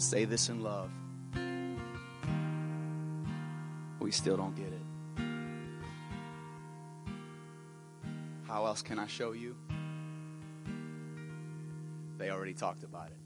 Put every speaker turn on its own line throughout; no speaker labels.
say this in love. We still don't get it. How else can I show you? They already talked about it.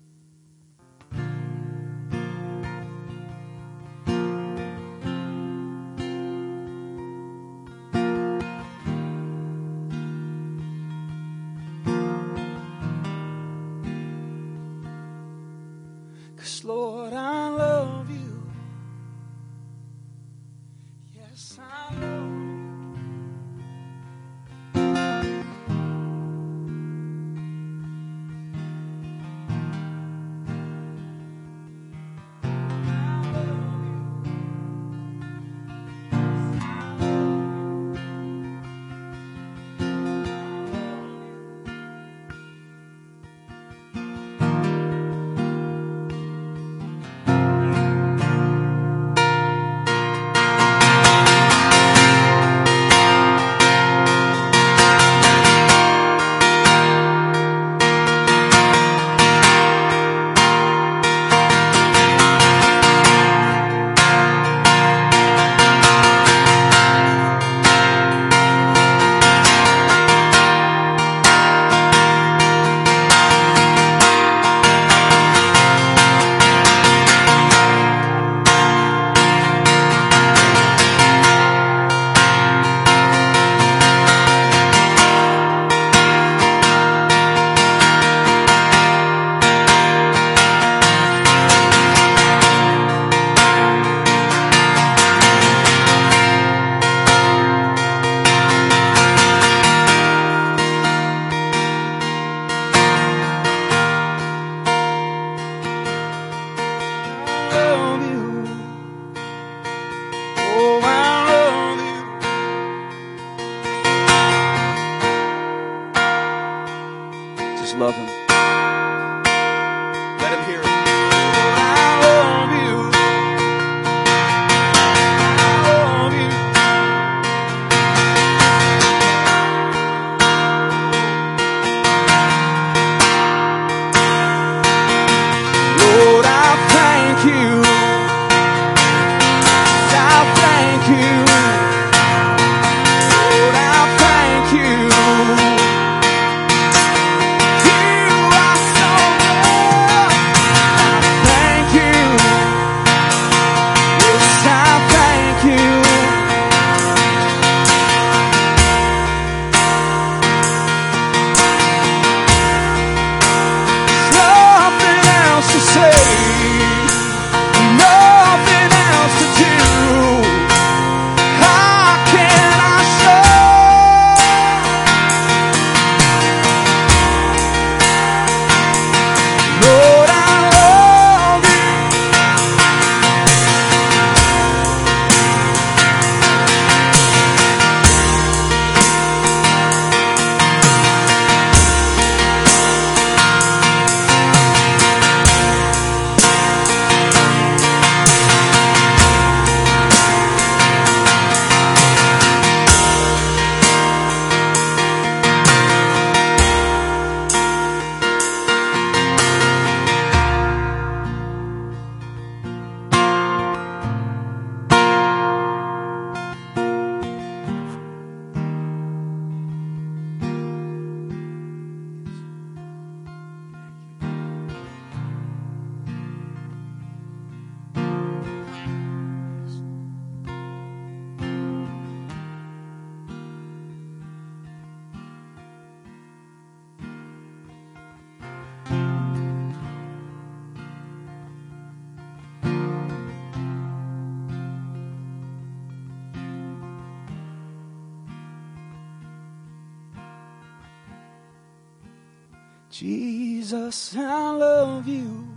Jesus, I love you.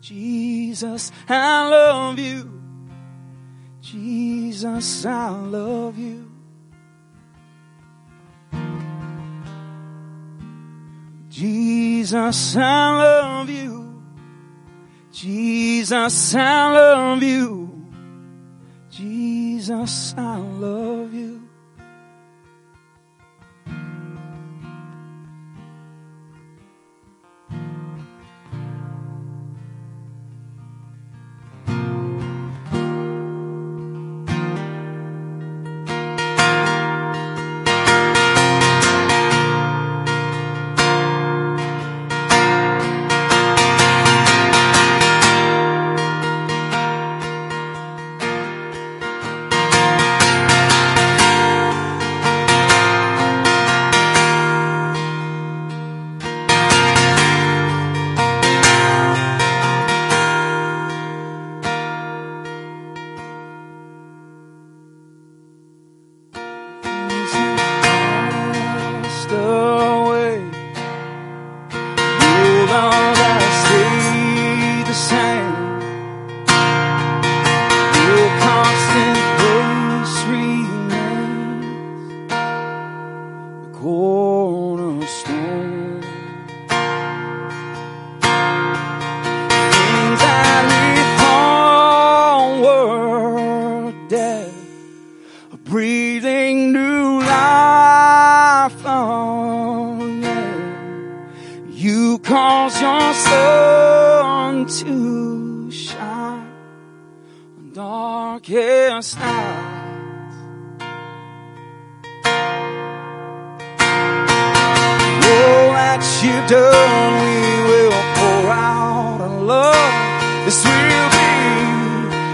Jesus, I love you. Jesus, I love you. Jesus, I love you. Jesus, I love you. Jesus, I love you.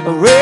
a red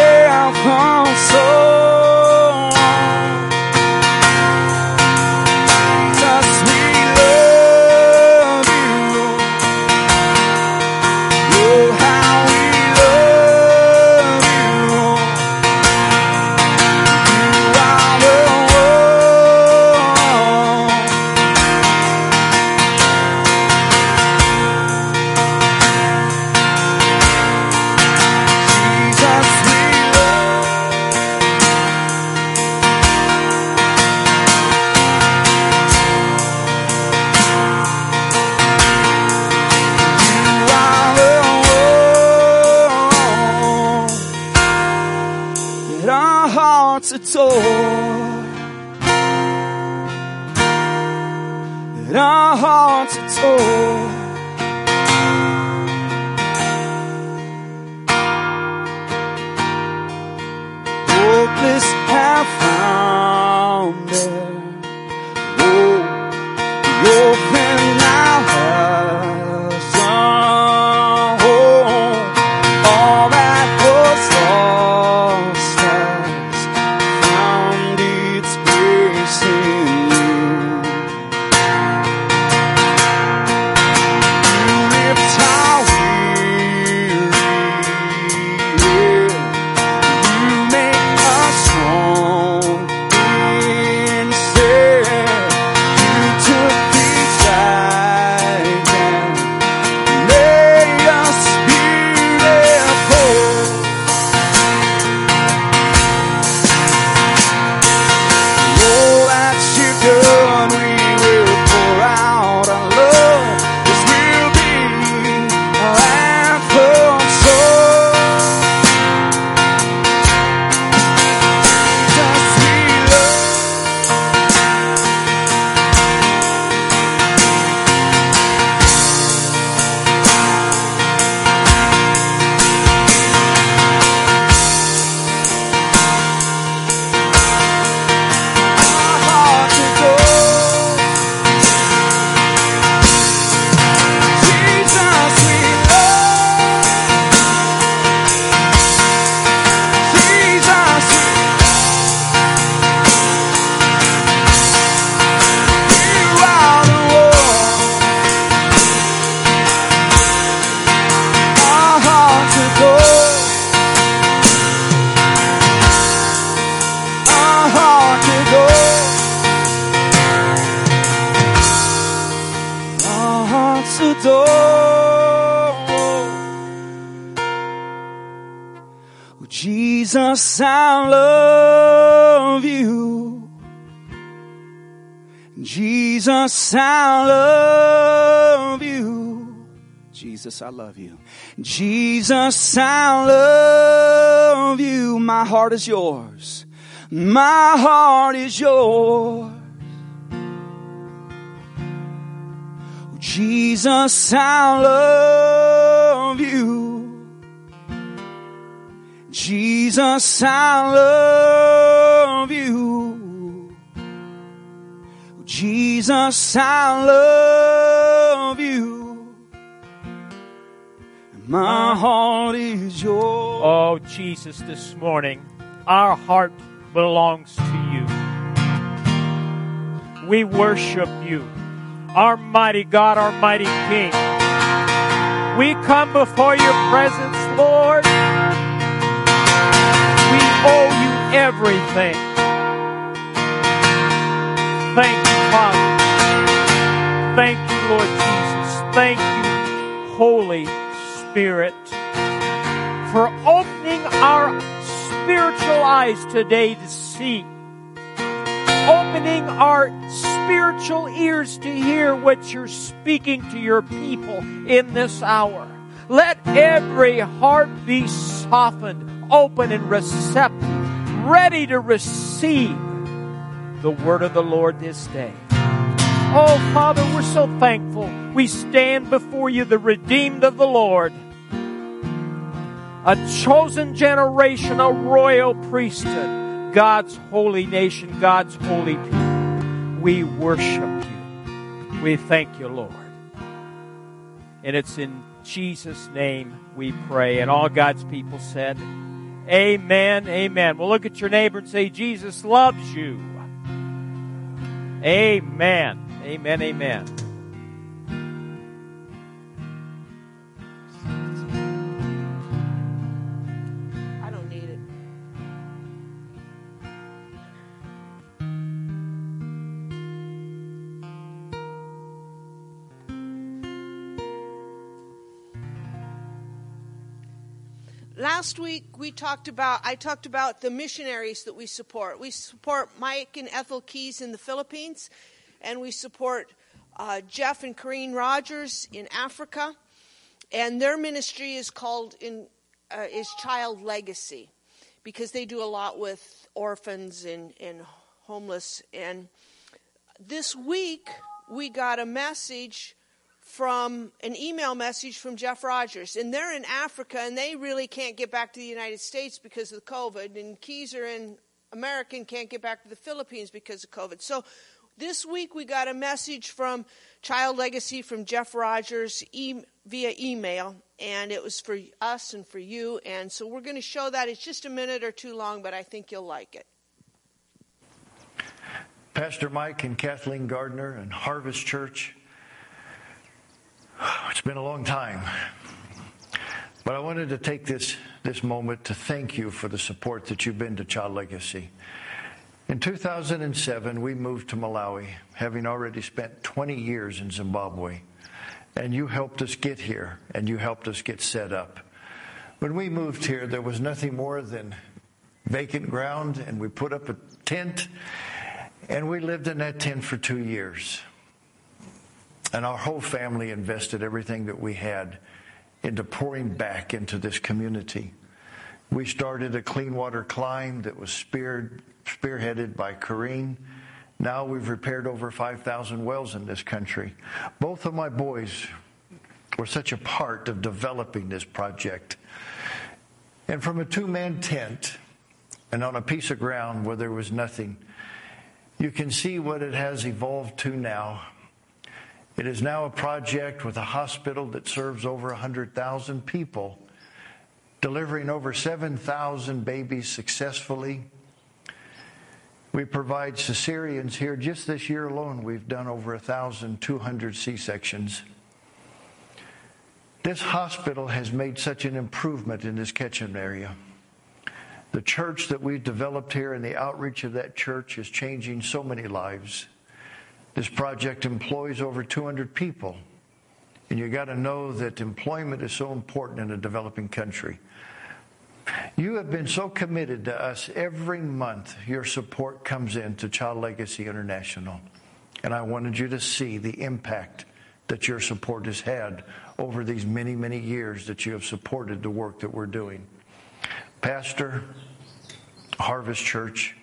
I love you. Jesus, I love you. My heart is yours. My heart is yours. Jesus, I love you. Jesus, I love you. Jesus, I love My heart is yours.
Oh, Jesus, this morning, our heart belongs to you. We worship you, our mighty God, our mighty King. We come before your presence, Lord. We owe you everything. Thank you, Father. Thank you, Lord Jesus. Thank you, Holy Spirit for opening our spiritual eyes today to see, opening our spiritual ears to hear what you're speaking to your people in this hour. Let every heart be softened, open, and receptive, ready to receive the word of the Lord this day. Oh, Father, we're so thankful. We stand before you, the redeemed of the Lord a chosen generation, a royal priesthood, God's holy nation, God's holy people. We worship you. We thank you, Lord. And it's in Jesus' name we pray. And all God's people said, Amen, amen. Well, look at your neighbor and say, Jesus loves you. Amen, amen, amen.
Last week we talked about I talked about the missionaries that we support. We support Mike and Ethel Keys in the Philippines, and we support uh, Jeff and Corrine Rogers in Africa, and their ministry is called in uh, is Child Legacy, because they do a lot with orphans and, and homeless. And this week we got a message from an email message from Jeff Rogers, and they're in Africa, and they really can't get back to the United States because of COVID, and Keys are in America and can't get back to the Philippines because of COVID. So this week we got a message from Child Legacy from Jeff Rogers e- via email, and it was for us and for you. And so we're going to show that. It's just a minute or two long, but I think you'll like it.
Pastor Mike and Kathleen Gardner and Harvest Church. It's been a long time. But I wanted to take this, this moment to thank you for the support that you've been to Child Legacy. In 2007, we moved to Malawi, having already spent 20 years in Zimbabwe. And you helped us get here, and you helped us get set up. When we moved here, there was nothing more than vacant ground, and we put up a tent, and we lived in that tent for two years. And our whole family invested everything that we had into pouring back into this community. We started a clean water climb that was speared, spearheaded by Corrine. Now we've repaired over 5,000 wells in this country. Both of my boys were such a part of developing this project. And from a two man tent and on a piece of ground where there was nothing, you can see what it has evolved to now. It is now a project with a hospital that serves over 100,000 people, delivering over 7,000 babies successfully. We provide cesareans here. Just this year alone, we've done over 1,200 C sections. This hospital has made such an improvement in this catchment area. The church that we've developed here and the outreach of that church is changing so many lives. This project employs over 200 people. And you got to know that employment is so important in a developing country. You have been so committed to us every month. Your support comes in to Child Legacy International. And I wanted you to see the impact that your support has had over these many, many years that you have supported the work that we're doing. Pastor, Harvest Church,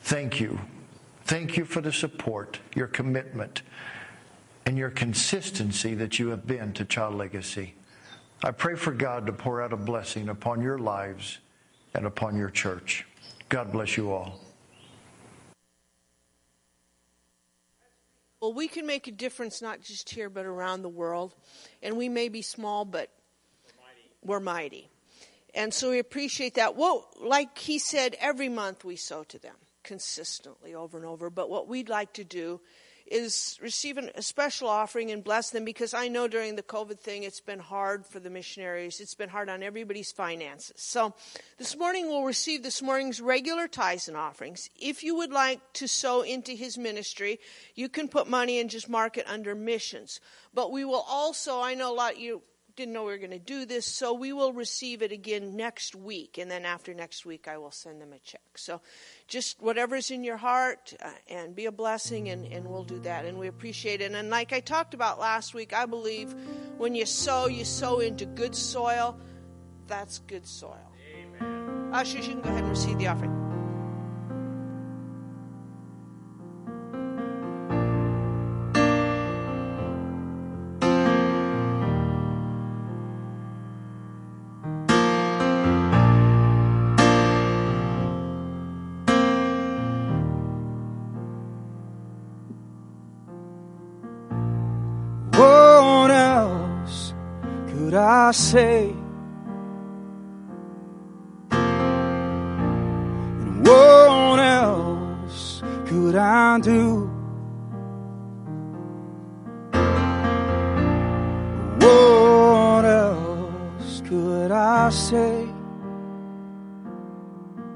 thank you. Thank you for the support, your commitment, and your consistency that you have been to Child Legacy. I pray for God to pour out a blessing upon your lives and upon your church. God bless you all.
Well, we can make a difference not just here, but around the world. And we may be small, but we're mighty. And so we appreciate that. Well, like he said, every month we sow to them consistently over and over. But what we'd like to do is receive a special offering and bless them because I know during the COVID thing it's been hard for the missionaries. It's been hard on everybody's finances. So this morning we'll receive this morning's regular tithes and offerings. If you would like to sow into his ministry, you can put money and just mark it under missions. But we will also, I know a lot of you didn't know we were going to do this, so we will receive it again next week. And then after next week, I will send them a check. So just whatever's in your heart uh, and be a blessing, and, and we'll do that. And we appreciate it. And like I talked about last week, I believe when you sow, you sow into good soil. That's good soil. Amen. Ushers, you can go ahead and receive the offering.
I say? And what else could I do? What else could I say?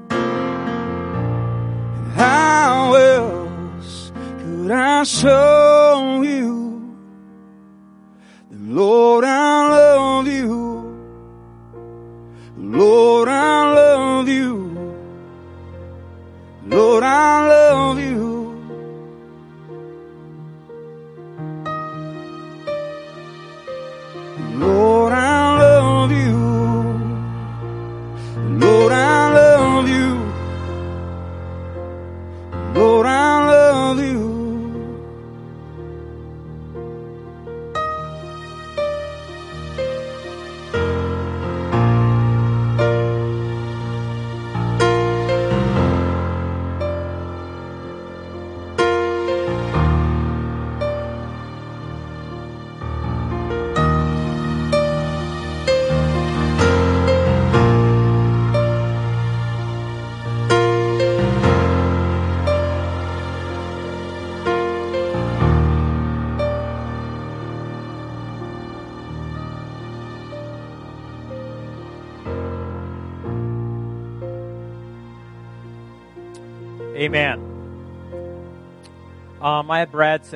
And how else could I show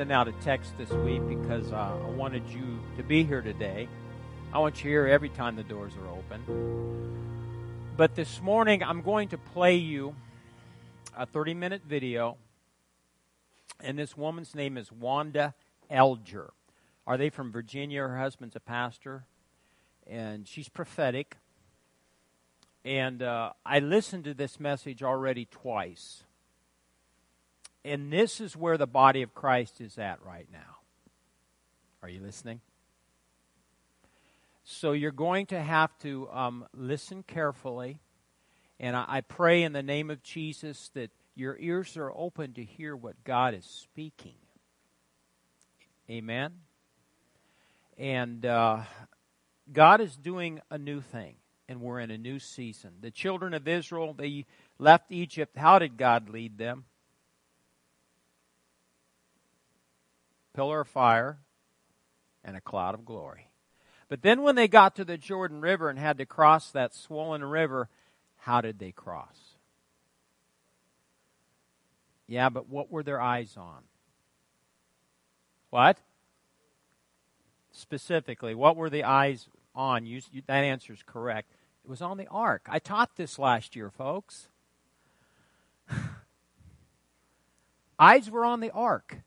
Send out a text this week because uh, I wanted you to be here today. I want you here every time the doors are open. But this morning, I'm going to play you a 30 minute video. And this woman's name is Wanda Alger. Are they from Virginia? Her husband's a pastor. And she's prophetic. And uh, I listened to this message already twice. And this is where the body of Christ is at right now. Are you listening? So you're going to have to um, listen carefully. And I, I pray in the name of Jesus that your ears are open to hear what God is speaking. Amen. And uh, God is doing a new thing, and we're in a new season. The children of Israel, they left Egypt. How did God lead them? Pillar of fire, and a cloud of glory. But then when they got to the Jordan River and had to cross that swollen river, how did they cross? Yeah, but what were their eyes on? What? Specifically, what were the eyes on? You, you, that answer is correct. It was on the ark. I taught this last year, folks. eyes were on the ark.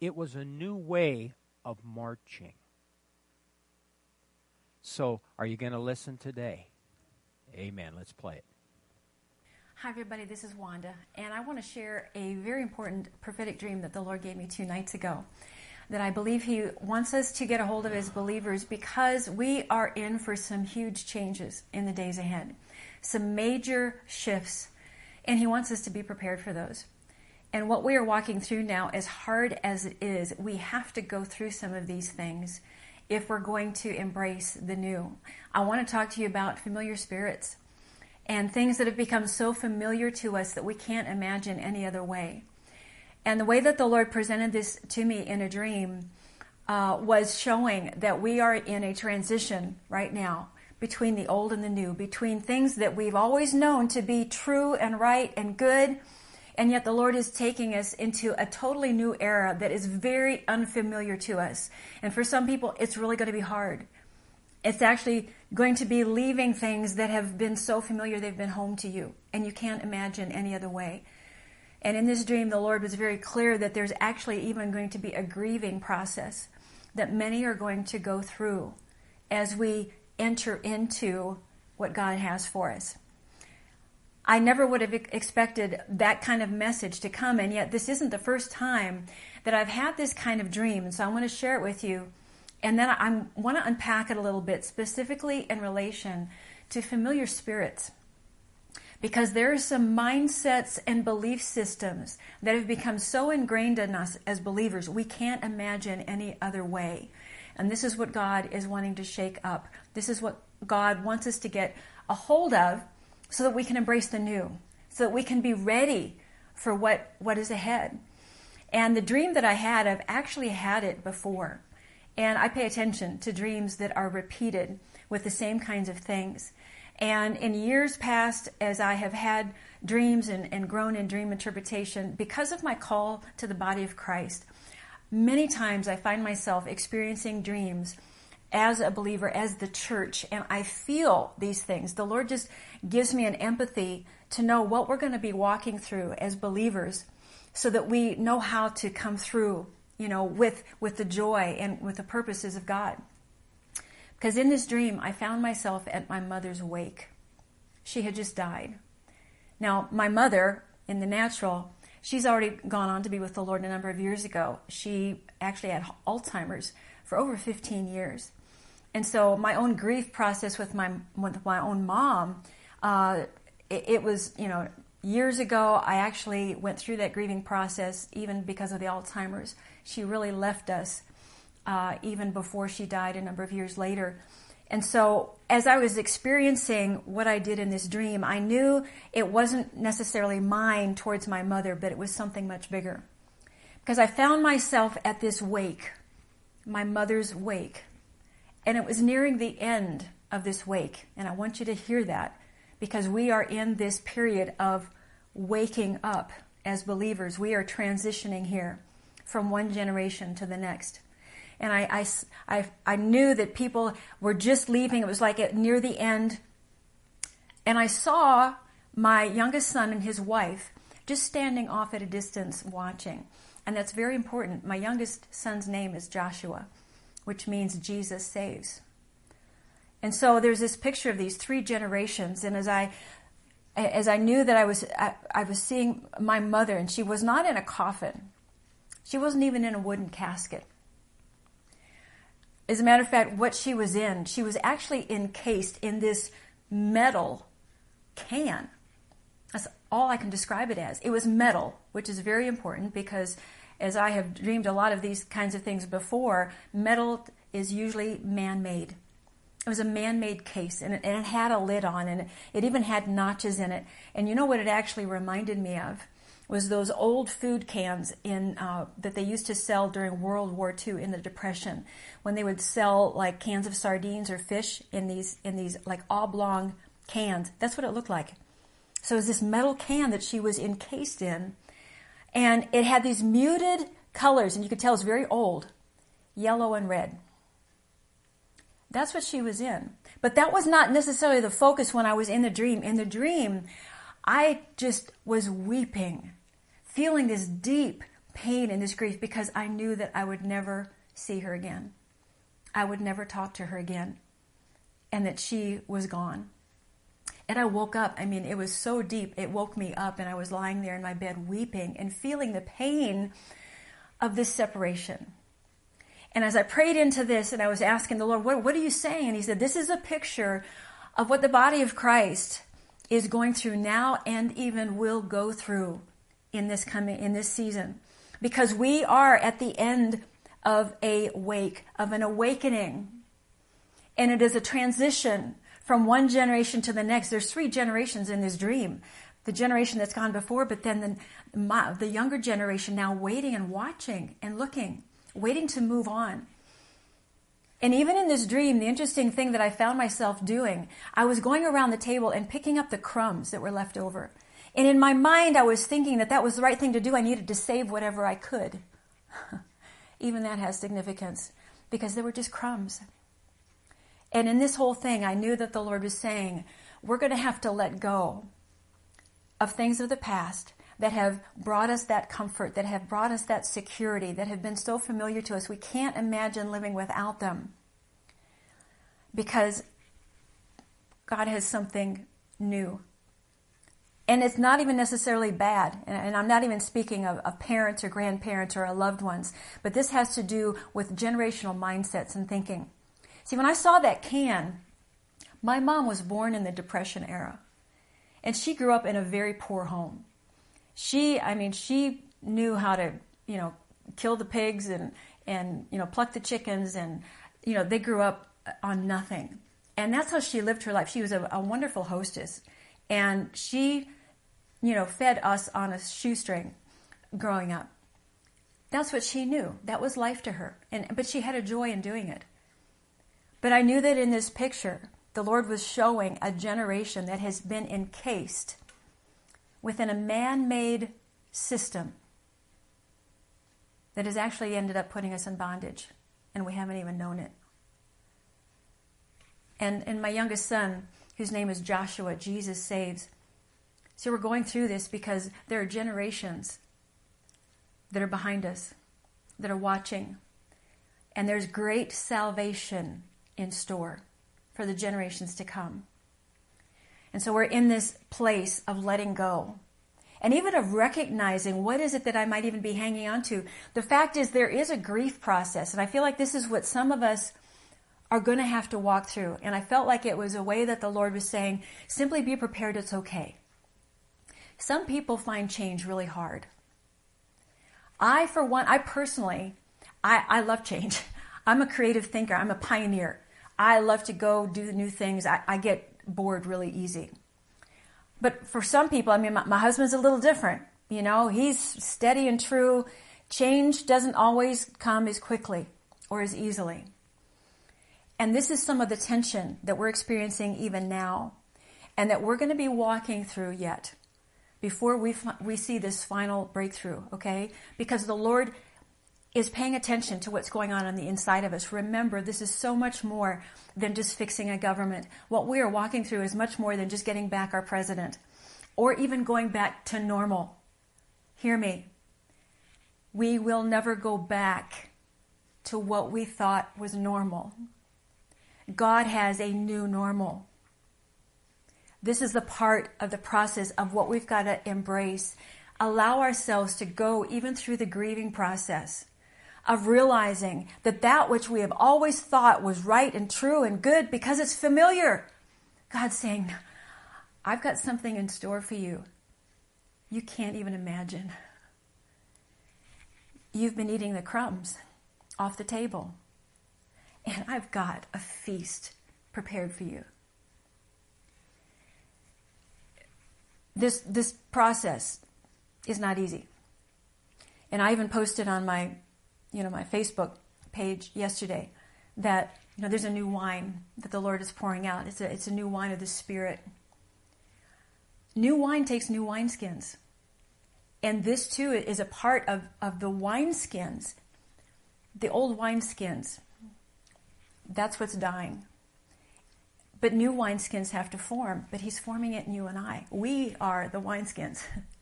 It was a new way of marching. So, are you going to listen today? Amen. Let's play it.
Hi, everybody. This is Wanda, and I want to share a very important prophetic dream that the Lord gave me two nights ago. That I believe He wants us to get a hold of as believers because we are in for some huge changes in the days ahead, some major shifts, and He wants us to be prepared for those. And what we are walking through now, as hard as it is, we have to go through some of these things if we're going to embrace the new. I want to talk to you about familiar spirits and things that have become so familiar to us that we can't imagine any other way. And the way that the Lord presented this to me in a dream uh, was showing that we are in a transition right now between the old and the new, between things that we've always known to be true and right and good and yet the Lord is taking us into a totally new era that is very unfamiliar to us. And for some people, it's really going to be hard. it's actually going to be leaving things that have been so familiar they've been home to you, and you can't imagine any other way. And in this dream, the Lord was very clear that there's actually even going to be a grieving process that many are going to go through as we enter into what God has for us. I never would have expected that kind of message to come, and yet this isn't the first time that I've had this kind of dream, and so I want to share it with you. And then I want to unpack it a little bit, specifically in relation to familiar spirits. Because there are some mindsets and belief systems that have become so ingrained in us as believers, we can't imagine any other way. And this is what God is wanting to shake up. This is what God wants us to get a hold of so that we can embrace the new, so that we can be ready for what, what is ahead. And the dream that I had, I've actually had it before. And I pay attention to dreams that are repeated with the same kinds of things. And in years past, as I have had dreams and, and grown in dream interpretation, because of my call to the body of Christ, many times I find myself experiencing dreams as a believer, as the church, and I feel these things. The Lord just gives me an empathy to know what we're going to be walking through as believers so that we know how to come through, you know, with, with the joy and with the purposes of God. Because in this dream, I found myself at my mother's wake. She had just died. Now, my mother, in the natural, she's already gone on to be with the Lord a number of years ago. She actually had Alzheimer's for over 15 years. And so my own grief process with my with my own mom, uh, it, it, was you know years ago. I actually went through that grieving process even because of the Alzheimer's. She really left us uh, even before she died a number of years later. And so as I was experiencing what I did in this dream, I knew it wasn't necessarily mine towards my mother, but it was something much bigger. Because I found myself at this wake, my mother's wake and it was nearing the end of this wake. And I want you to hear that because we are in this period of waking up as believers. We are transitioning here from one generation to the next. And I, I, I, I knew that people were just leaving. It was like near the end. And I saw my youngest son and his wife just standing off at a distance watching. And that's very important. My youngest son's name is Joshua which means Jesus saves. And so there's this picture of these three generations, and as I as I knew that I was I, I was seeing my mother, and she was not in a coffin. She wasn't even in a wooden casket. As a matter of fact, what she was in, she was actually encased in this metal can. That's all I can describe it as. It was metal, which is very important because as I have dreamed a lot of these kinds of things before, metal is usually man made. It was a man made case and it, and it, had a lid on and it even had notches in it. And you know what it actually reminded me of? Was those old food cans in uh, that they used to sell during World War II in the Depression, when they would sell like cans of sardines or fish in these in these like oblong cans. That's what it looked like. So it was this metal can that she was encased in, and it had these muted colors, and you could tell it's very old yellow and red. That's what she was in. But that was not necessarily the focus when I was in the dream. In the dream, I just was weeping, feeling this deep pain and this grief because I knew that I would never see her again. I would never talk to her again, and that she was gone. And I woke up. I mean, it was so deep. It woke me up, and I was lying there in my bed weeping and feeling the pain of this separation. And as I prayed into this and I was asking the Lord, what, what are you saying? And He said, This is a picture of what the body of Christ is going through now and even will go through in this coming, in this season. Because we are at the end of a wake, of an awakening. And it is a transition from one generation to the next. There's three generations in this dream. The generation that's gone before, but then the, my, the younger generation now waiting and watching and looking, waiting to move on. And even in this dream, the interesting thing that I found myself doing, I was going around the table and picking up the crumbs that were left over. And in my mind, I was thinking that that was the right thing to do. I needed to save whatever I could. even that has significance because they were just crumbs. And in this whole thing, I knew that the Lord was saying, we're going to have to let go of things of the past that have brought us that comfort, that have brought us that security, that have been so familiar to us. We can't imagine living without them. Because God has something new. And it's not even necessarily bad. And I'm not even speaking of, of parents or grandparents or loved ones, but this has to do with generational mindsets and thinking. See, when I saw that can, my mom was born in the Depression era. And she grew up in a very poor home. She, I mean, she knew how to, you know, kill the pigs and, and, you know, pluck the chickens and, you know, they grew up on nothing. And that's how she lived her life. She was a, a wonderful hostess. And she, you know, fed us on a shoestring growing up. That's what she knew. That was life to her. And, but she had a joy in doing it. But I knew that in this picture, the Lord was showing a generation that has been encased within a man made system that has actually ended up putting us in bondage, and we haven't even known it. And, and my youngest son, whose name is Joshua, Jesus saves. So we're going through this because there are generations that are behind us, that are watching, and there's great salvation in store for the generations to come. And so we're in this place of letting go. And even of recognizing what is it that I might even be hanging on to. The fact is there is a grief process. And I feel like this is what some of us are going to have to walk through. And I felt like it was a way that the Lord was saying, simply be prepared, it's okay. Some people find change really hard. I, for one, I personally, I, I love change. I'm a creative thinker. I'm a pioneer. I love to go do new things. I, I get bored really easy. But for some people, I mean, my, my husband's a little different. You know, he's steady and true. Change doesn't always come as quickly or as easily. And this is some of the tension that we're experiencing even now and that we're going to be walking through yet before we, we see this final breakthrough, okay? Because the Lord is paying attention to what's going on on the inside of us. Remember, this is so much more than just fixing a government. What we are walking through is much more than just getting back our president or even going back to normal. Hear me. We will never go back to what we thought was normal. God has a new normal. This is the part of the process of what we've got to embrace. Allow ourselves to go even through the grieving process of realizing that that which we have always thought was right and true and good because it's familiar. God's saying, I've got something in store for you. You can't even imagine. You've been eating the crumbs off the table, and I've got a feast prepared for you. This, this process is not easy. And I even posted on my you know, my Facebook page yesterday that, you know, there's a new wine that the Lord is pouring out. It's a, it's a new wine of the Spirit. New wine takes new wineskins. And this too is a part of, of the wineskins, the old wineskins. That's what's dying. But new wineskins have to form, but he's forming it in you and I. We are the wineskins.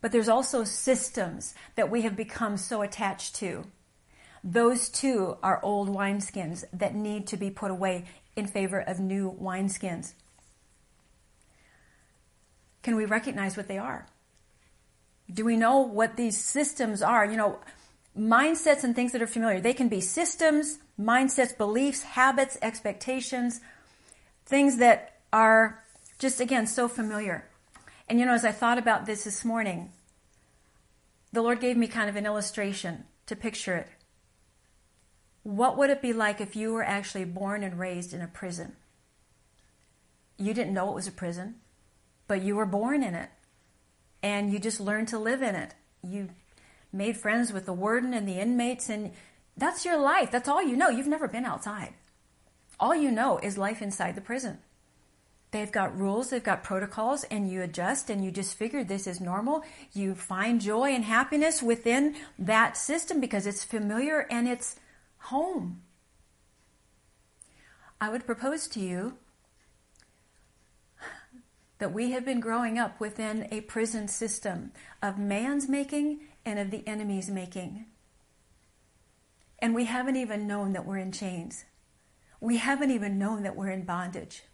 But there's also systems that we have become so attached to. Those too are old wineskins that need to be put away in favor of new wineskins. Can we recognize what they are? Do we know what these systems are? You know, mindsets and things that are familiar. They can be systems, mindsets, beliefs, habits, expectations, things that are just, again, so familiar. And you know, as I thought about this this morning, the Lord gave me kind of an illustration to picture it. What would it be like if you were actually born and raised in a prison? You didn't know it was a prison, but you were born in it. And you just learned to live in it. You made friends with the warden and the inmates, and that's your life. That's all you know. You've never been outside. All you know is life inside the prison. They've got rules, they've got protocols, and you adjust and you just figure this is normal. You find joy and happiness within that system because it's familiar and it's home. I would propose to you that we have been growing up within a prison system of man's making and of the enemy's making. And we haven't even known that we're in chains. We haven't even known that we're in bondage.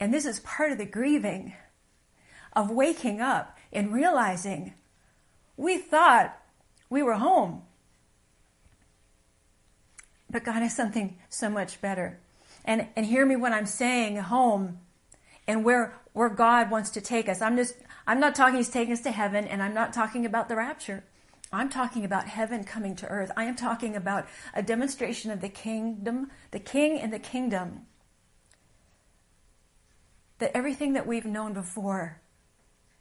And this is part of the grieving of waking up and realizing we thought we were home. But God has something so much better. And, and hear me when I'm saying home and where, where God wants to take us. I'm just, I'm not talking He's taking us to heaven and I'm not talking about the rapture. I'm talking about heaven coming to earth. I am talking about a demonstration of the kingdom, the king and the kingdom. That everything that we've known before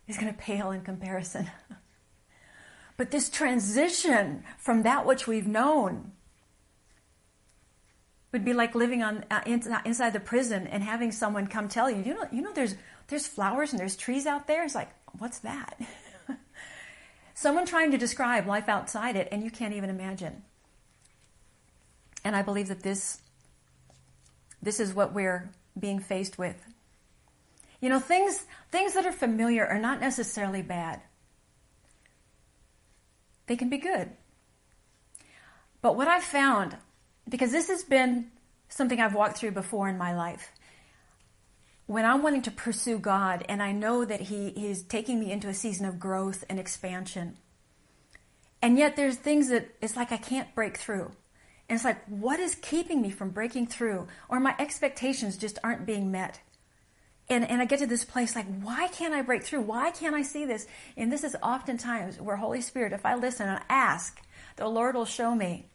is going to pale in comparison. but this transition from that which we've known would be like living on uh, inside the prison and having someone come tell you, you know, you know, there's there's flowers and there's trees out there. It's like, what's that? someone trying to describe life outside it, and you can't even imagine. And I believe that this this is what we're being faced with. You know, things things that are familiar are not necessarily bad. They can be good. But what I've found because this has been something I've walked through before in my life. When I'm wanting to pursue God and I know that He is taking me into a season of growth and expansion, and yet there's things that it's like I can't break through. And it's like, what is keeping me from breaking through? Or my expectations just aren't being met. And, and I get to this place like, why can't I break through? Why can't I see this? And this is oftentimes where Holy Spirit, if I listen and ask, the Lord will show me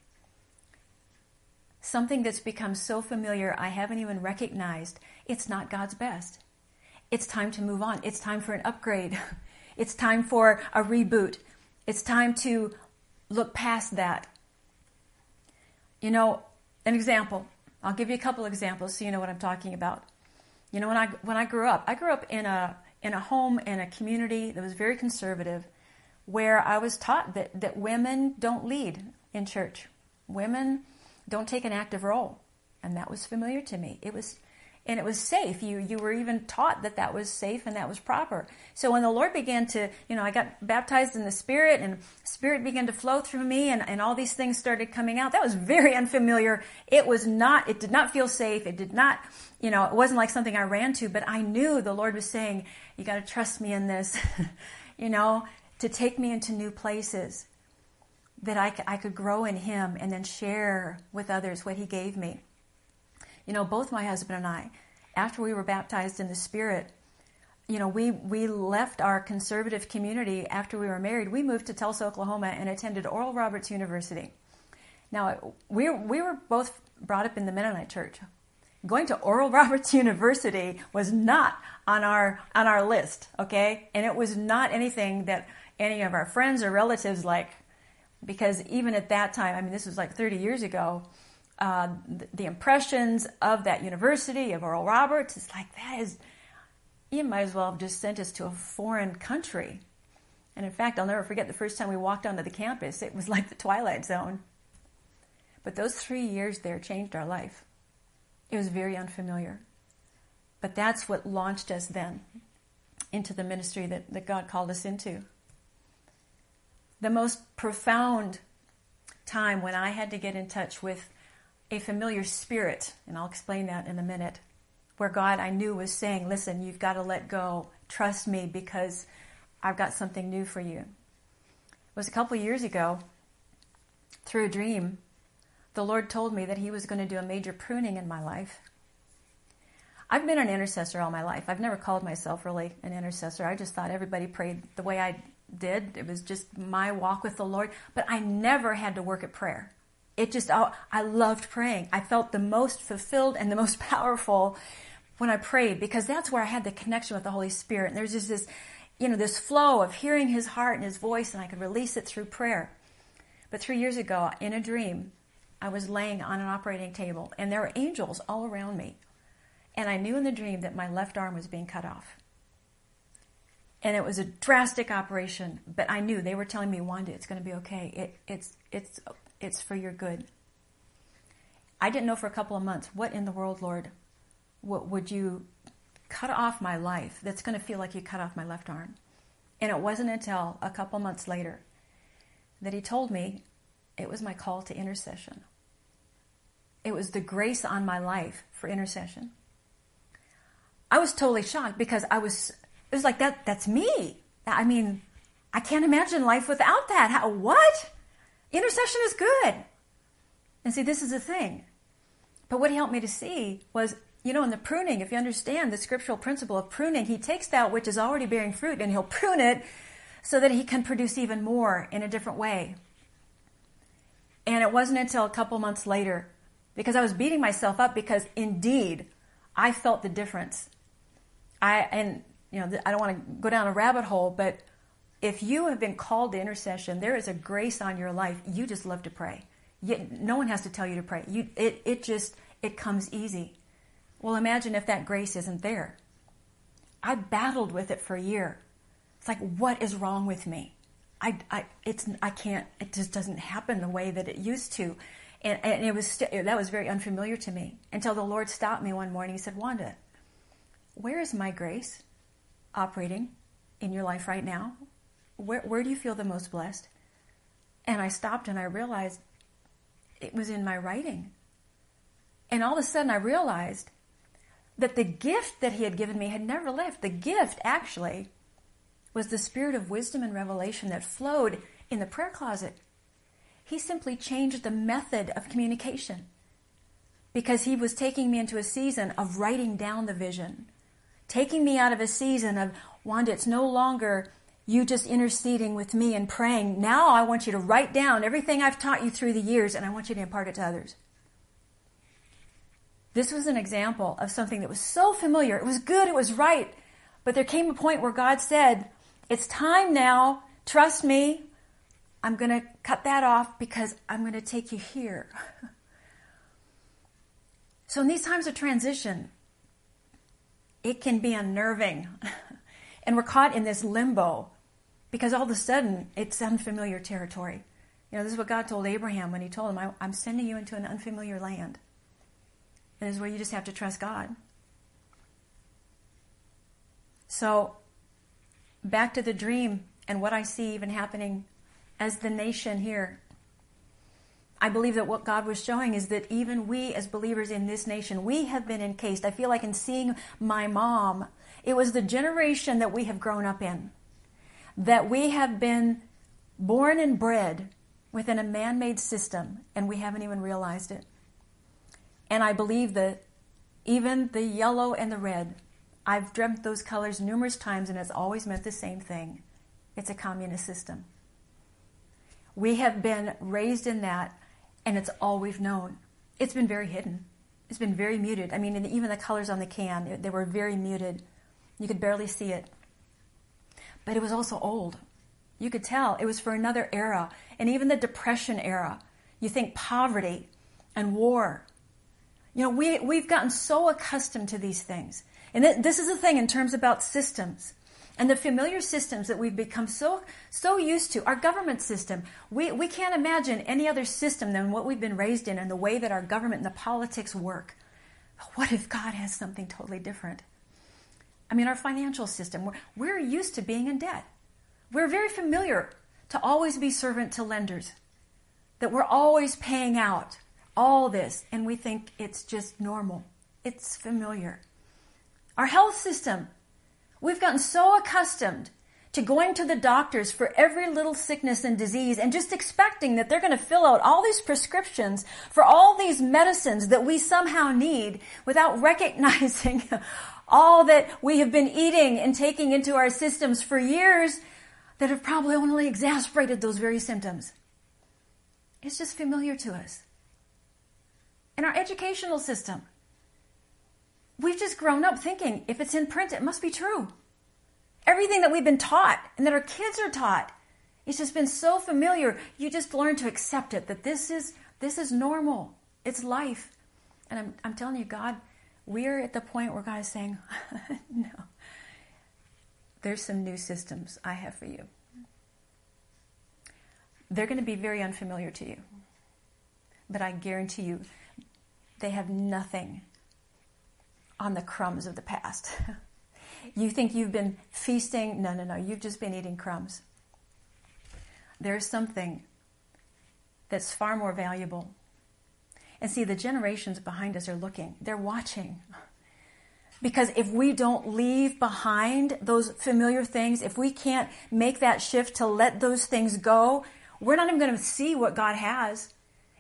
something that's become so familiar I haven't even recognized it's not God's best. It's time to move on. It's time for an upgrade. It's time for a reboot. It's time to look past that. You know, an example. I'll give you a couple examples so you know what I'm talking about. You know, when I when I grew up, I grew up in a in a home in a community that was very conservative, where I was taught that that women don't lead in church. Women don't take an active role. And that was familiar to me. It was, and it was safe. You, you were even taught that that was safe and that was proper. So when the Lord began to, you know, I got baptized in the Spirit and Spirit began to flow through me and, and all these things started coming out. That was very unfamiliar. It was not, it did not feel safe. It did not, you know, it wasn't like something I ran to, but I knew the Lord was saying, you got to trust me in this, you know, to take me into new places that I, I could grow in Him and then share with others what He gave me. You know, both my husband and I, after we were baptized in the Spirit, you know, we, we left our conservative community after we were married. We moved to Tulsa, Oklahoma and attended Oral Roberts University. Now, we, we were both brought up in the Mennonite church. Going to Oral Roberts University was not on our, on our list, okay? And it was not anything that any of our friends or relatives like, because even at that time, I mean, this was like 30 years ago, uh, the, impressions of that university, of Oral Roberts, is like, that is, you might as well have just sent us to a foreign country. And in fact, I'll never forget the first time we walked onto the campus, it was like the Twilight Zone. But those three years there changed our life. It was very unfamiliar. But that's what launched us then into the ministry that, that God called us into the most profound time when I had to get in touch with a familiar spirit, and I'll explain that in a minute, where God I knew was saying, Listen, you've got to let go. Trust me because I've got something new for you. It was a couple years ago, through a dream, the Lord told me that He was going to do a major pruning in my life. I've been an intercessor all my life. I've never called myself really an intercessor. I just thought everybody prayed the way I did. It was just my walk with the Lord. But I never had to work at prayer. It just, oh, I loved praying. I felt the most fulfilled and the most powerful when I prayed because that's where I had the connection with the Holy Spirit. And there's just this, you know, this flow of hearing His heart and His voice, and I could release it through prayer. But three years ago, in a dream, I was laying on an operating table, and there were angels all around me. And I knew in the dream that my left arm was being cut off and it was a drastic operation. But I knew they were telling me, Wanda, it's going to be okay. It, it's it's it's for your good. I didn't know for a couple of months what in the world, Lord, what would you cut off my life that's going to feel like you cut off my left arm? And it wasn't until a couple months later that he told me it was my call to intercession. It was the grace on my life for intercession. I was totally shocked because I was, it was like that, that's me. I mean, I can't imagine life without that. How, what? Intercession is good. And see, this is the thing. But what he helped me to see was, you know, in the pruning, if you understand the scriptural principle of pruning, he takes that which is already bearing fruit and he'll prune it so that he can produce even more in a different way. And it wasn't until a couple months later, because I was beating myself up because indeed I felt the difference. I, and, you know, I don't want to go down a rabbit hole, but if you have been called to intercession, there is a grace on your life. You just love to pray. You, no one has to tell you to pray. You, it, it just, it comes easy. Well, imagine if that grace isn't there. I battled with it for a year. It's like, what is wrong with me? I, I, it's, I can't, it just doesn't happen the way that it used to. And, and it was, that was very unfamiliar to me until the Lord stopped me one morning. He said, Wanda, where is my grace operating in your life right now? Where, where do you feel the most blessed? And I stopped and I realized it was in my writing. And all of a sudden I realized that the gift that he had given me had never left. The gift actually was the spirit of wisdom and revelation that flowed in the prayer closet. He simply changed the method of communication because he was taking me into a season of writing down the vision, taking me out of a season of, Wanda, it's no longer you just interceding with me and praying. Now I want you to write down everything I've taught you through the years and I want you to impart it to others. This was an example of something that was so familiar. It was good, it was right. But there came a point where God said, it's time now. Trust me. I'm going to cut that off because I'm going to take you here. so, in these times of transition, it can be unnerving. and we're caught in this limbo because all of a sudden it's unfamiliar territory. You know, this is what God told Abraham when he told him, I'm sending you into an unfamiliar land. And is where you just have to trust God. So, back to the dream and what I see even happening as the nation here. I believe that what God was showing is that even we as believers in this nation, we have been encased. I feel like in seeing my mom, it was the generation that we have grown up in, that we have been born and bred within a man made system, and we haven't even realized it. And I believe that even the yellow and the red I've dreamt those colors numerous times and it's always meant the same thing. It's a communist system. We have been raised in that and it's all we've known. It's been very hidden. It's been very muted. I mean, even the colors on the can, they were very muted. You could barely see it. But it was also old. You could tell it was for another era. And even the Depression era, you think poverty and war. You know, we, we've gotten so accustomed to these things. And this is the thing in terms about systems and the familiar systems that we've become so so used to our government system we, we can't imagine any other system than what we've been raised in and the way that our government and the politics work what if god has something totally different i mean our financial system we're, we're used to being in debt we're very familiar to always be servant to lenders that we're always paying out all this and we think it's just normal it's familiar our health system. We've gotten so accustomed to going to the doctors for every little sickness and disease and just expecting that they're going to fill out all these prescriptions for all these medicines that we somehow need without recognizing all that we have been eating and taking into our systems for years that have probably only exasperated those very symptoms. It's just familiar to us. In our educational system, We've just grown up thinking if it's in print, it must be true. Everything that we've been taught and that our kids are taught, it's just been so familiar. You just learn to accept it that this is this is normal. It's life. And I'm, I'm telling you, God, we're at the point where God is saying, no, there's some new systems I have for you. They're going to be very unfamiliar to you. But I guarantee you, they have nothing on the crumbs of the past. you think you've been feasting? No, no, no. You've just been eating crumbs. There's something that's far more valuable. And see, the generations behind us are looking, they're watching. Because if we don't leave behind those familiar things, if we can't make that shift to let those things go, we're not even going to see what God has.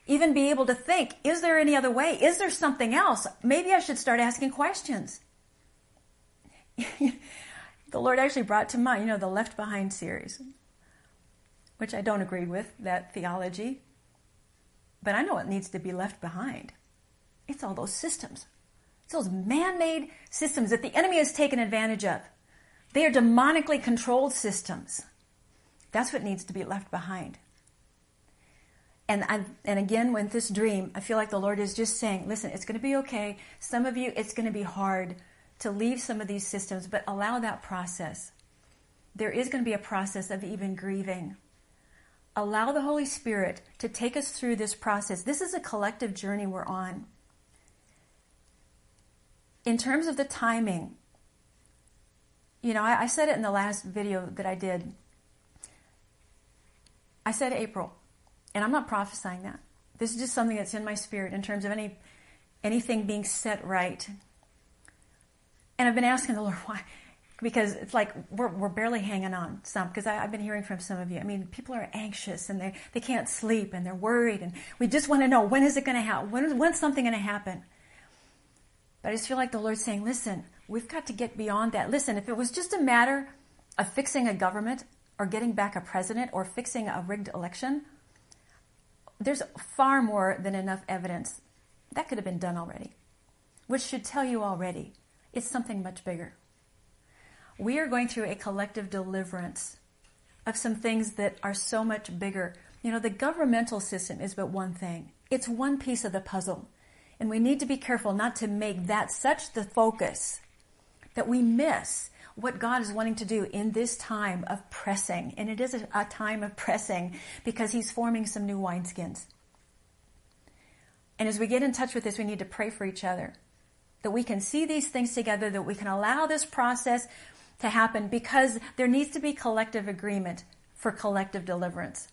Even be able to think, is there any other way? Is there something else? Maybe I should start asking questions. the Lord actually brought to mind, you know, the Left Behind series, which I don't agree with, that theology. But I know what needs to be left behind. It's all those systems. It's those man made systems that the enemy has taken advantage of. They are demonically controlled systems. That's what needs to be left behind. And I, and again, with this dream, I feel like the Lord is just saying, listen, it's going to be okay. Some of you, it's going to be hard to leave some of these systems, but allow that process. There is going to be a process of even grieving allow the Holy Spirit to take us through this process. This is a collective journey we're on. In terms of the timing, you know, I, I, said it in the last video that I did. I said April, and I'm not prophesying that. This is just something that's in my spirit in terms of any anything being set right. And I've been asking the Lord why because it's like we're, we're barely hanging on some because I've been hearing from some of you. I mean, people are anxious and they, they can't sleep and they're worried and we just want to know when is it going to happen? When when's something going to happen? But I just feel like the Lord's saying, listen, we've got to get beyond that. Listen, if it was just a matter of fixing a government or getting back a president or fixing a rigged election, there's far more than enough evidence. That could have been done already, which should tell you already it's something much bigger we are going through a collective deliverance of some things that are so much bigger. You know, the governmental system is but one thing. It's one piece of the puzzle. And we need to be careful not to make that such the focus that we miss what God is wanting to do in this time of pressing. And it is a, a time of pressing because He's forming some new wineskins. And as we get in touch with this, we need to pray for each other. That we can see these things together, that we can allow this process to happen because there needs to be collective agreement for collective deliverance.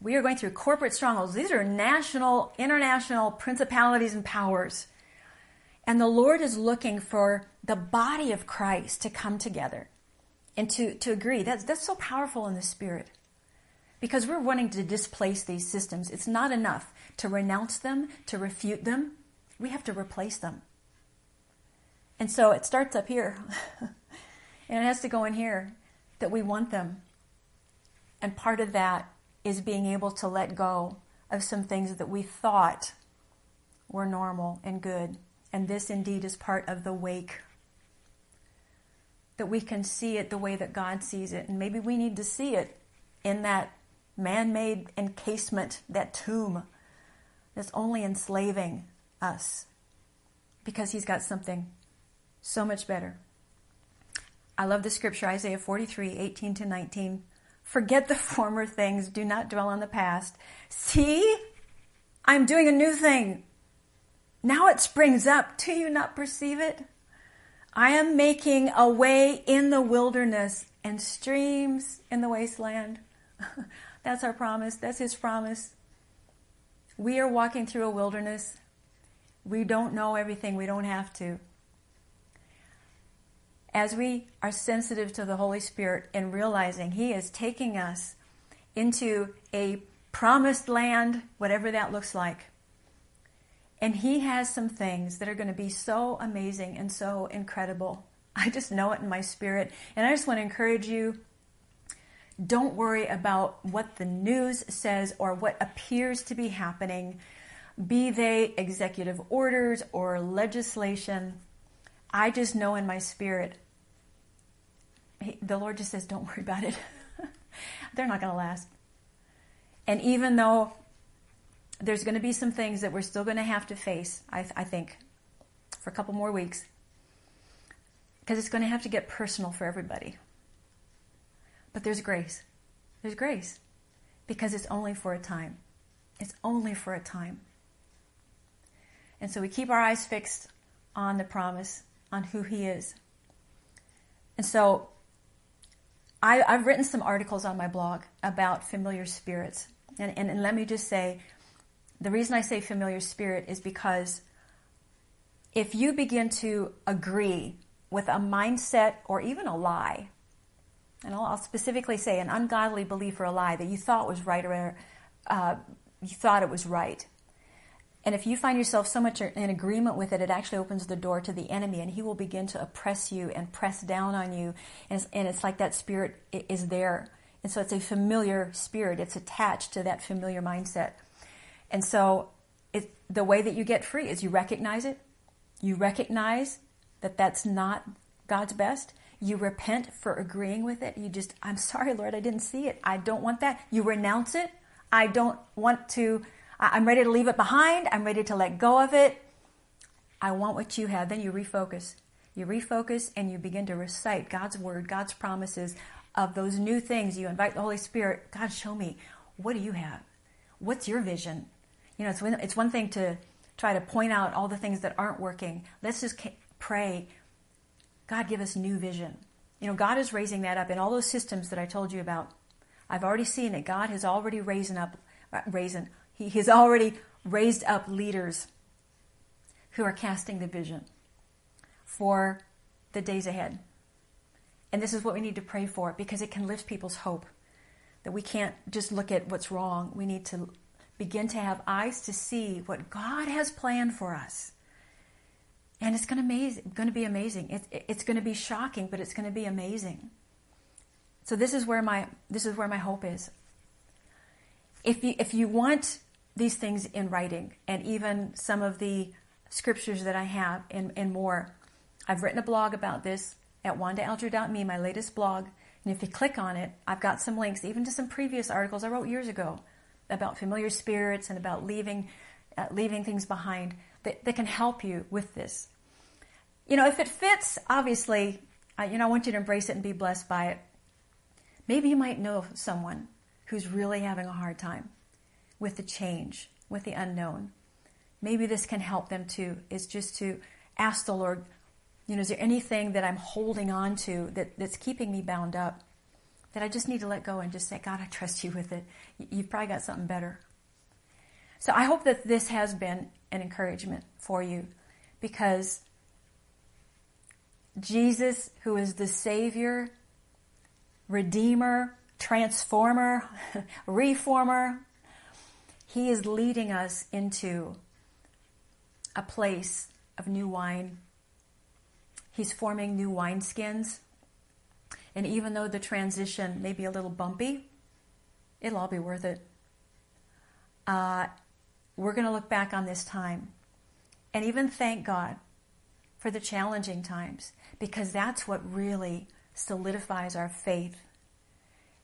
We are going through corporate strongholds. These are national, international principalities and powers. And the Lord is looking for the body of Christ to come together and to, to agree. That's, that's so powerful in the spirit. Because we're wanting to displace these systems. It's not enough to renounce them, to refute them. We have to replace them. And so it starts up here. And it has to go in here that we want them. And part of that is being able to let go of some things that we thought were normal and good. And this indeed is part of the wake. That we can see it the way that God sees it. And maybe we need to see it in that man made encasement, that tomb that's only enslaving us because He's got something so much better. I love the scripture, Isaiah 43, 18 to 19. Forget the former things. Do not dwell on the past. See, I'm doing a new thing. Now it springs up. Do you not perceive it? I am making a way in the wilderness and streams in the wasteland. That's our promise. That's his promise. We are walking through a wilderness. We don't know everything. We don't have to as we are sensitive to the Holy Spirit and realizing He is taking us into a promised land, whatever that looks like. And He has some things that are going to be so amazing and so incredible. I just know it in my spirit. And I just want to encourage you don't worry about what the news says or what appears to be happening, be they executive orders or legislation. I just know in my spirit the Lord just says, don't worry about it. They're not going to last. And even though there's going to be some things that we're still going to have to face, I, I think, for a couple more weeks, because it's going to have to get personal for everybody. But there's grace. There's grace because it's only for a time. It's only for a time. And so we keep our eyes fixed on the promise, on who He is. And so I, have written some articles on my blog about familiar spirits. And, and, and let me just say the reason I say familiar spirit is because if you begin to agree with a mindset or even a lie, and I'll, I'll specifically say an ungodly belief or a lie that you thought was right or uh, you thought it was right, and if you find yourself so much in agreement with it, it actually opens the door to the enemy and he will begin to oppress you and press down on you. And it's, and it's like that spirit is there. And so it's a familiar spirit. It's attached to that familiar mindset. And so it, the way that you get free is you recognize it. You recognize that that's not God's best. You repent for agreeing with it. You just, I'm sorry, Lord, I didn't see it. I don't want that. You renounce it. I don't want to I'm ready to leave it behind. I'm ready to let go of it. I want what you have. Then you refocus. You refocus and you begin to recite God's word, God's promises of those new things. You invite the Holy Spirit, God, show me, what do you have? What's your vision? You know, it's, it's one thing to try to point out all the things that aren't working. Let's just pray, God, give us new vision. You know, God is raising that up in all those systems that I told you about. I've already seen it. God has already raised up, uh, raising he has already raised up leaders who are casting the vision for the days ahead. And this is what we need to pray for because it can lift people's hope. That we can't just look at what's wrong. We need to begin to have eyes to see what God has planned for us. And it's going to, be amazing. It, it's going to be shocking, but it's going to be amazing. So this is where my this is where my hope is. If you if you want these things in writing and even some of the scriptures that I have and, and more. I've written a blog about this at wandaalger.me, my latest blog. And if you click on it, I've got some links, even to some previous articles I wrote years ago about familiar spirits and about leaving, uh, leaving things behind that, that can help you with this. You know, if it fits, obviously, uh, you know, I want you to embrace it and be blessed by it. Maybe you might know someone who's really having a hard time with the change, with the unknown. Maybe this can help them too, is just to ask the Lord, you know, is there anything that I'm holding on to that, that's keeping me bound up? That I just need to let go and just say, God, I trust you with it. You've probably got something better. So I hope that this has been an encouragement for you because Jesus, who is the Savior, Redeemer, Transformer, Reformer, he is leading us into a place of new wine. He's forming new wineskins. And even though the transition may be a little bumpy, it'll all be worth it. Uh, we're going to look back on this time and even thank God for the challenging times because that's what really solidifies our faith.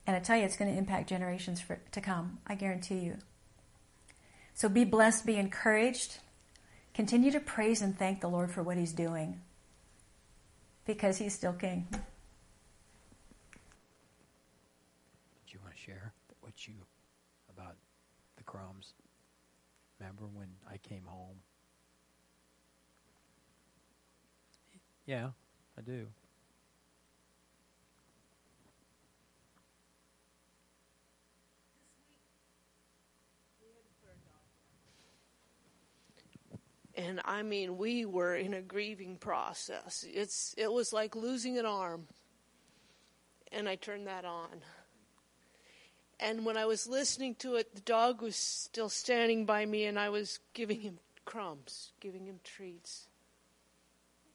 And I tell you, it's going to impact generations for, to come. I guarantee you. So be blessed, be encouraged. Continue to praise and thank the Lord for what He's doing because He's still King.
Do you want to share what you about the crumbs? Remember when I came home? Yeah, I do.
And I mean, we were in a grieving process. It's it was like losing an arm. And I turned that on. And when I was listening to it, the dog was still standing by me, and I was giving him crumbs, giving him treats.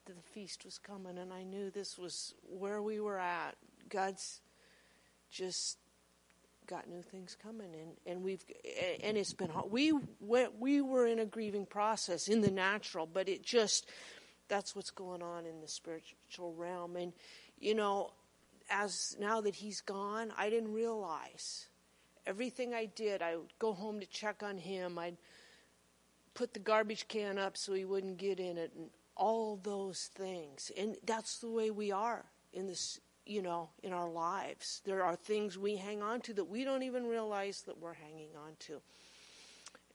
The feast was coming, and I knew this was where we were at. God's just got new things coming and, and we've and it's been hard. we went we were in a grieving process in the natural but it just that's what's going on in the spiritual realm. And you know as now that he's gone i didn't realize. Everything i did i would go home to check on him. I'd put the garbage can up so he wouldn't get in it and all those things. And that's the way we are in this you know, in our lives. There are things we hang on to that we don't even realize that we're hanging on to.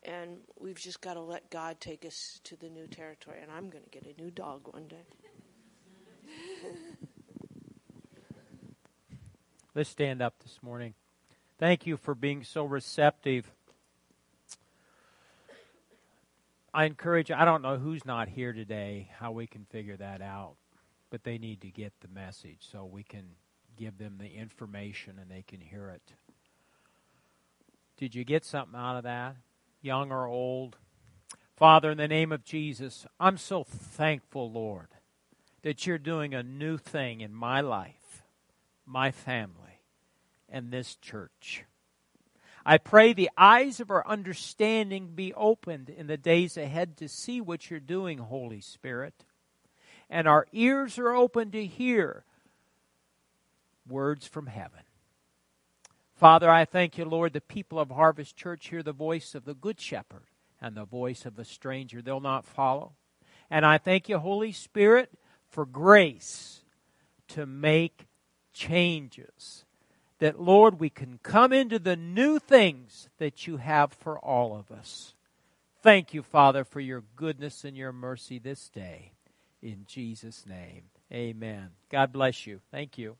And we've just got to let God take us to the new territory. And I'm going to get a new dog one day.
Let's stand up this morning. Thank you for being so receptive. I encourage, I don't know who's not here today, how we can figure that out, but they need to get the message so we can give them the information and they can hear it. Did you get something out of that, young or old? Father, in the name of Jesus, I'm so thankful, Lord, that you're doing a new thing in my life, my family, and this church. I pray the eyes of our understanding be opened in the days ahead to see what you're doing, Holy Spirit. And our ears are open to hear words from heaven. Father, I thank you, Lord, the people of Harvest Church hear the voice of the Good Shepherd and the voice of the stranger they'll not follow. And I thank you, Holy Spirit, for grace to make changes. That, Lord, we can come into the new things that you have for all of us. Thank you, Father, for your goodness and your mercy this day. In Jesus' name, amen. God bless you. Thank you.